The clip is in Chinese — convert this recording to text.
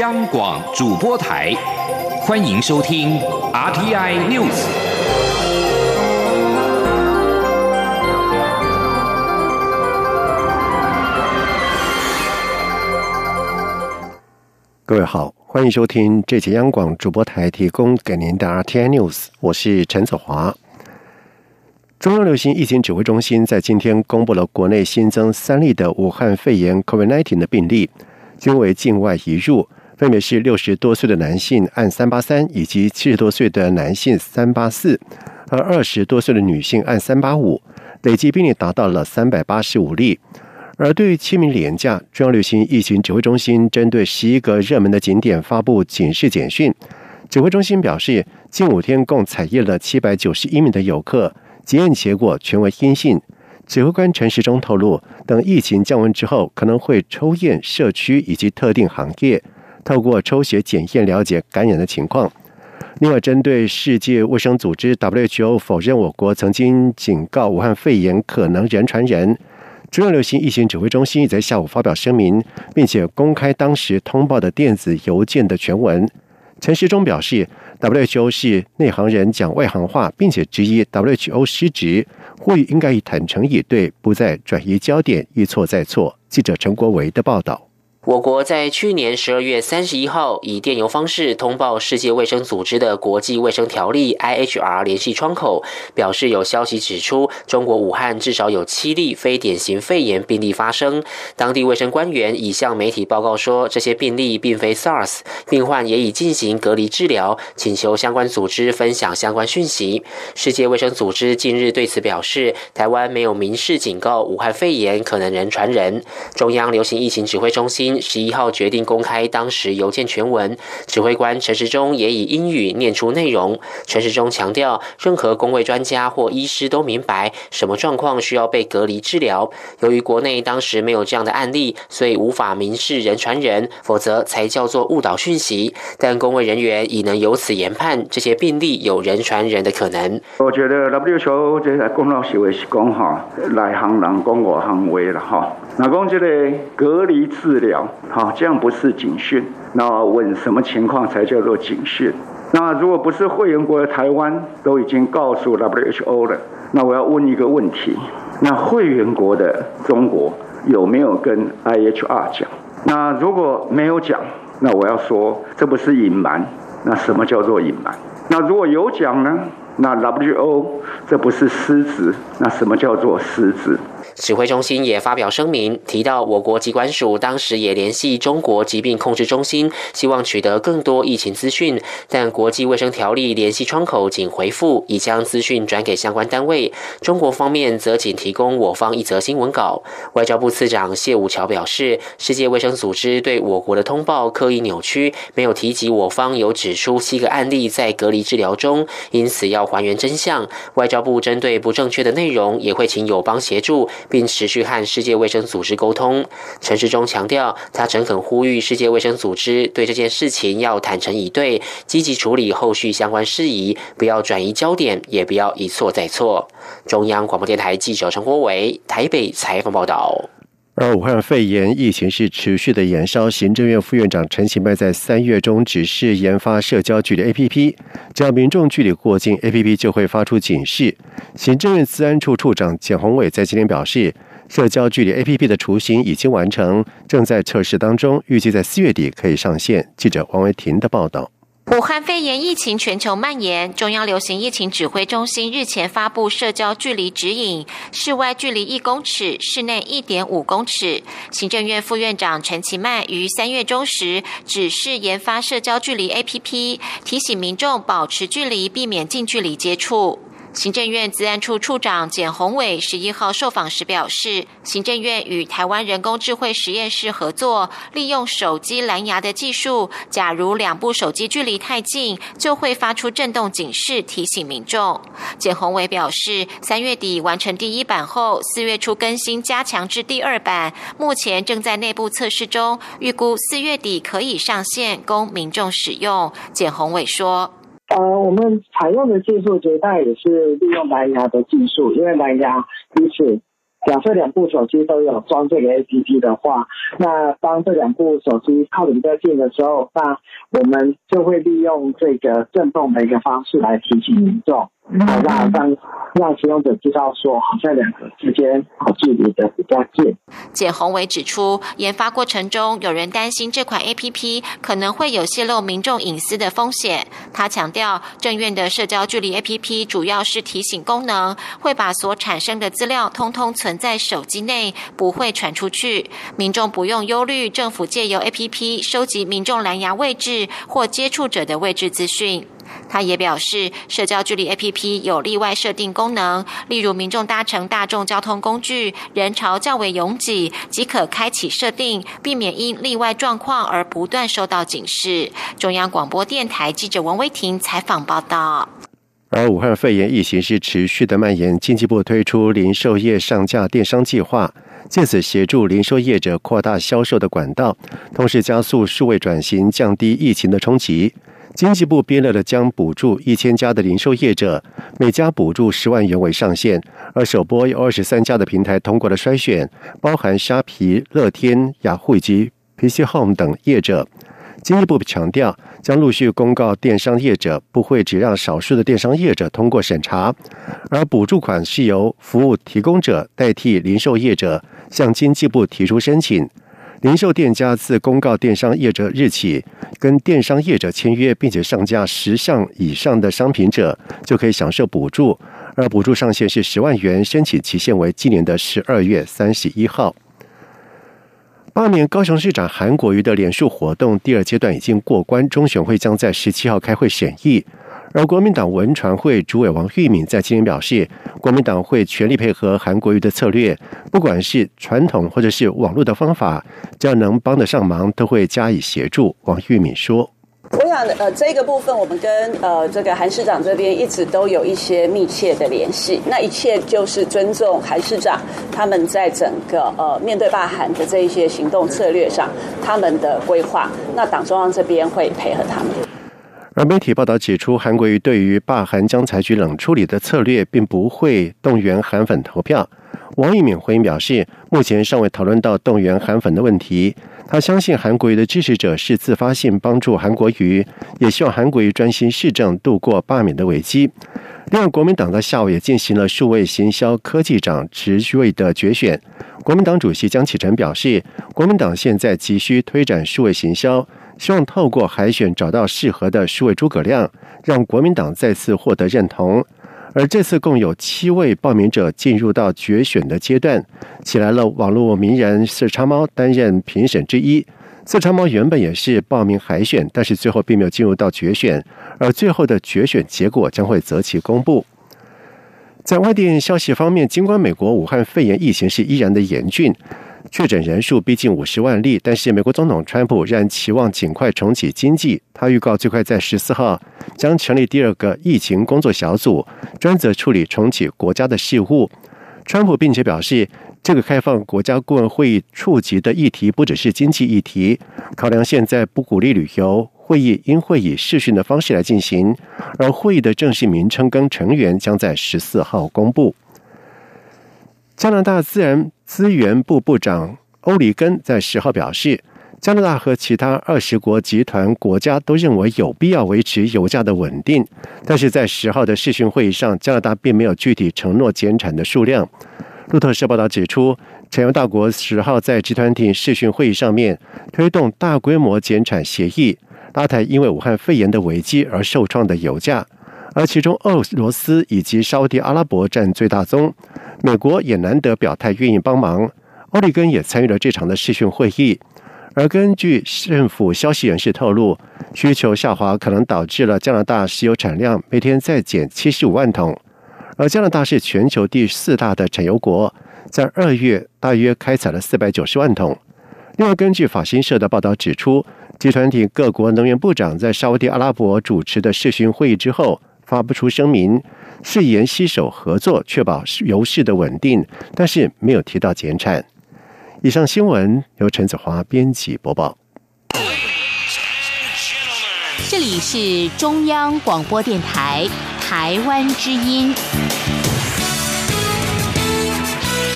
央广主播台，欢迎收听 RTI News。各位好，欢迎收听这节央广主播台提供给您的 RTI News，我是陈子华。中央流行疫情指挥中心在今天公布了国内新增三例的武汉肺炎 COVID-19 的病例，均为境外移入。分别是六十多岁的男性按三八三，以及七十多岁的男性三八四，而二十多岁的女性按三八五，累计病例达到了三百八十五例。而对于清明连假，中央流行疫情指挥中心针对十一个热门的景点发布警示简讯。指挥中心表示，近五天共采验了七百九十一名的游客，检验结果全为阴性。指挥官陈时中透露，等疫情降温之后，可能会抽验社区以及特定行业。透过抽血检验了解感染的情况。另外，针对世界卫生组织 WHO 否认我国曾经警告武汉肺炎可能人传人，中央流行疫情指挥中心也在下午发表声明，并且公开当时通报的电子邮件的全文。陈时中表示，WHO 是内行人讲外行话，并且质疑 WHO 失职，呼吁应该以坦诚以对，不再转移焦点，一错再错。记者陈国维的报道。我国在去年十二月三十一号以电邮方式通报世界卫生组织的国际卫生条例 （IHR） 联系窗口，表示有消息指出，中国武汉至少有七例非典型肺炎病例发生。当地卫生官员已向媒体报告说，这些病例并非 SARS，病患也已进行隔离治疗，请求相关组织分享相关讯息。世界卫生组织近日对此表示，台湾没有明示警告武汉肺炎可能人传人。中央流行疫情指挥中心。十一号决定公开当时邮件全文，指挥官陈时中也以英语念出内容。陈时中强调，任何工位专家或医师都明白什么状况需要被隔离治疗。由于国内当时没有这样的案例，所以无法明示人传人，否则才叫做误导讯息。但工位人员已能由此研判这些病例有人传人的可能。我觉得 WHO 这个公道行为是讲哈，内行人讲外行话了哈。那讲这个隔离治疗。好，这样不是警讯。那问什么情况才叫做警讯？那如果不是会员国的台湾都已经告诉 WHO 了，那我要问一个问题：那会员国的中国有没有跟 IHR 讲？那如果没有讲，那我要说这不是隐瞒。那什么叫做隐瞒？那如果有讲呢？那 WHO 这不是失职？那什么叫做失职？指挥中心也发表声明，提到我国疾管署当时也联系中国疾病控制中心，希望取得更多疫情资讯，但国际卫生条例联系窗口仅回复已将资讯转给相关单位，中国方面则仅提供我方一则新闻稿。外交部次长谢武桥表示，世界卫生组织对我国的通报刻意扭曲，没有提及我方有指出七个案例在隔离治疗中，因此要还原真相。外交部针对不正确的内容，也会请友邦协助。并持续和世界卫生组织沟通。陈世忠强调，他诚恳呼吁世界卫生组织对这件事情要坦诚以对，积极处理后续相关事宜，不要转移焦点，也不要一错再错。中央广播电台记者陈国伟台北采访报道。而武汉肺炎疫情是持续的延烧，行政院副院长陈其迈在三月中指示研发社交距离 APP，只要民众距离过近，APP 就会发出警示。行政院治安处处长简宏伟在今天表示，社交距离 APP 的雏形已经完成，正在测试当中，预计在四月底可以上线。记者王维婷的报道。武汉肺炎疫情全球蔓延，中央流行疫情指挥中心日前发布社交距离指引，室外距离一公尺，室内一点五公尺。行政院副院长陈其迈于三月中时指示研发社交距离 APP，提醒民众保持距离，避免近距离接触。行政院资安处处长简宏伟十一号受访时表示，行政院与台湾人工智慧实验室合作，利用手机蓝牙的技术，假如两部手机距离太近，就会发出震动警示，提醒民众。简宏伟表示，三月底完成第一版后，四月初更新加强至第二版，目前正在内部测试中，预估四月底可以上线供民众使用。简宏伟说。呃，我们采用的技术绝大也是利用蓝牙的技术，因为蓝牙彼此假设两部手机都有装这个 APP 的话，那当这两部手机靠得比较近的时候，那我们就会利用这个震动的一个方式来提醒民众。好，让让让使用者知道说，好像两个之间距离的比较近。简宏伟指出，研发过程中有人担心这款 A P P 可能会有泄露民众隐私的风险。他强调，正院的社交距离 A P P 主要是提醒功能，会把所产生的资料通通存在手机内，不会传出去。民众不用忧虑，政府借由 A P P 收集民众蓝牙位置或接触者的位置资讯。他也表示，社交距离 APP 有例外设定功能，例如民众搭乘大众交通工具，人潮较为拥挤，即可开启设定，避免因例外状况而不断收到警示。中央广播电台记者王威婷采访报道。而武汉肺炎疫情是持续的蔓延，经济部推出零售业上架电商计划，借此协助零售业者扩大销售的管道，同时加速数位转型，降低疫情的冲击。经济部编列了将补助一千家的零售业者，每家补助十万元为上限。而首波有二十三家的平台通过了筛选，包含虾皮、乐天、雅虎以及 PC Home 等业者。经济部强调，将陆续公告电商业者，不会只让少数的电商业者通过审查，而补助款是由服务提供者代替零售业者向经济部提出申请。零售店家自公告电商业者日起，跟电商业者签约，并且上架十项以上的商品者，就可以享受补助。而补助上限是十万元，申请期限为今年的十二月三十一号。罢免高雄市长韩国瑜的联署活动第二阶段已经过关，中选会将在十七号开会审议。而国民党文传会主委王玉敏在今天表示，国民党会全力配合韩国瑜的策略，不管是传统或者是网络的方法，只要能帮得上忙，都会加以协助。王玉敏说：“我想，呃，这个部分我们跟呃这个韩市长这边一直都有一些密切的联系，那一切就是尊重韩市长他们在整个呃面对罢韩的这一些行动策略上他们的规划，那党中央这边会配合他们。”而媒体报道指出，韩国瑜对于罢韩将采取冷处理的策略，并不会动员韩粉投票。王义敏回应表示，目前尚未讨论到动员韩粉的问题。他相信韩国瑜的支持者是自发性帮助韩国瑜，也希望韩国瑜专心市政，度过罢免的危机。另外，国民党在下午也进行了数位行销科技长职位的决选。国民党主席江启臣表示，国民党现在急需推展数位行销。希望透过海选找到适合的数位诸葛亮，让国民党再次获得认同。而这次共有七位报名者进入到决选的阶段，起来了网络名人四叉猫担任评审之一。四叉猫原本也是报名海选，但是最后并没有进入到决选，而最后的决选结果将会择期公布。在外电消息方面，尽管美国武汉肺炎疫情是依然的严峻。确诊人数逼近五十万例，但是美国总统川普仍然期望尽快重启经济。他预告最快在十四号将成立第二个疫情工作小组，专责处理重启国家的事务。川普并且表示，这个开放国家顾问会议触及的议题不只是经济议题，考量现在不鼓励旅游，会议应会以视讯的方式来进行，而会议的正式名称跟成员将在十四号公布。加拿大自然资源部部长欧里根在十号表示，加拿大和其他二十国集团国家都认为有必要维持油价的稳定，但是在十号的视讯会议上，加拿大并没有具体承诺减产的数量。路透社报道指出，产油大国十号在集团体视讯会议上面推动大规模减产协议，拉抬因为武汉肺炎的危机而受创的油价，而其中俄罗斯以及沙特阿拉伯占最大宗。美国也难得表态愿意帮忙，奥利根也参与了这场的视讯会议。而根据政府消息人士透露，需求下滑可能导致了加拿大石油产量每天再减七十五万桶。而加拿大是全球第四大的产油国，在二月大约开采了四百九十万桶。另外，根据法新社的报道指出，集团体各国能源部长在沙特阿拉伯主持的视讯会议之后，发布出声明。誓言携手合作，确保油市的稳定，但是没有提到减产。以上新闻由陈子华编辑播报。这里是中央广播电台台湾之音。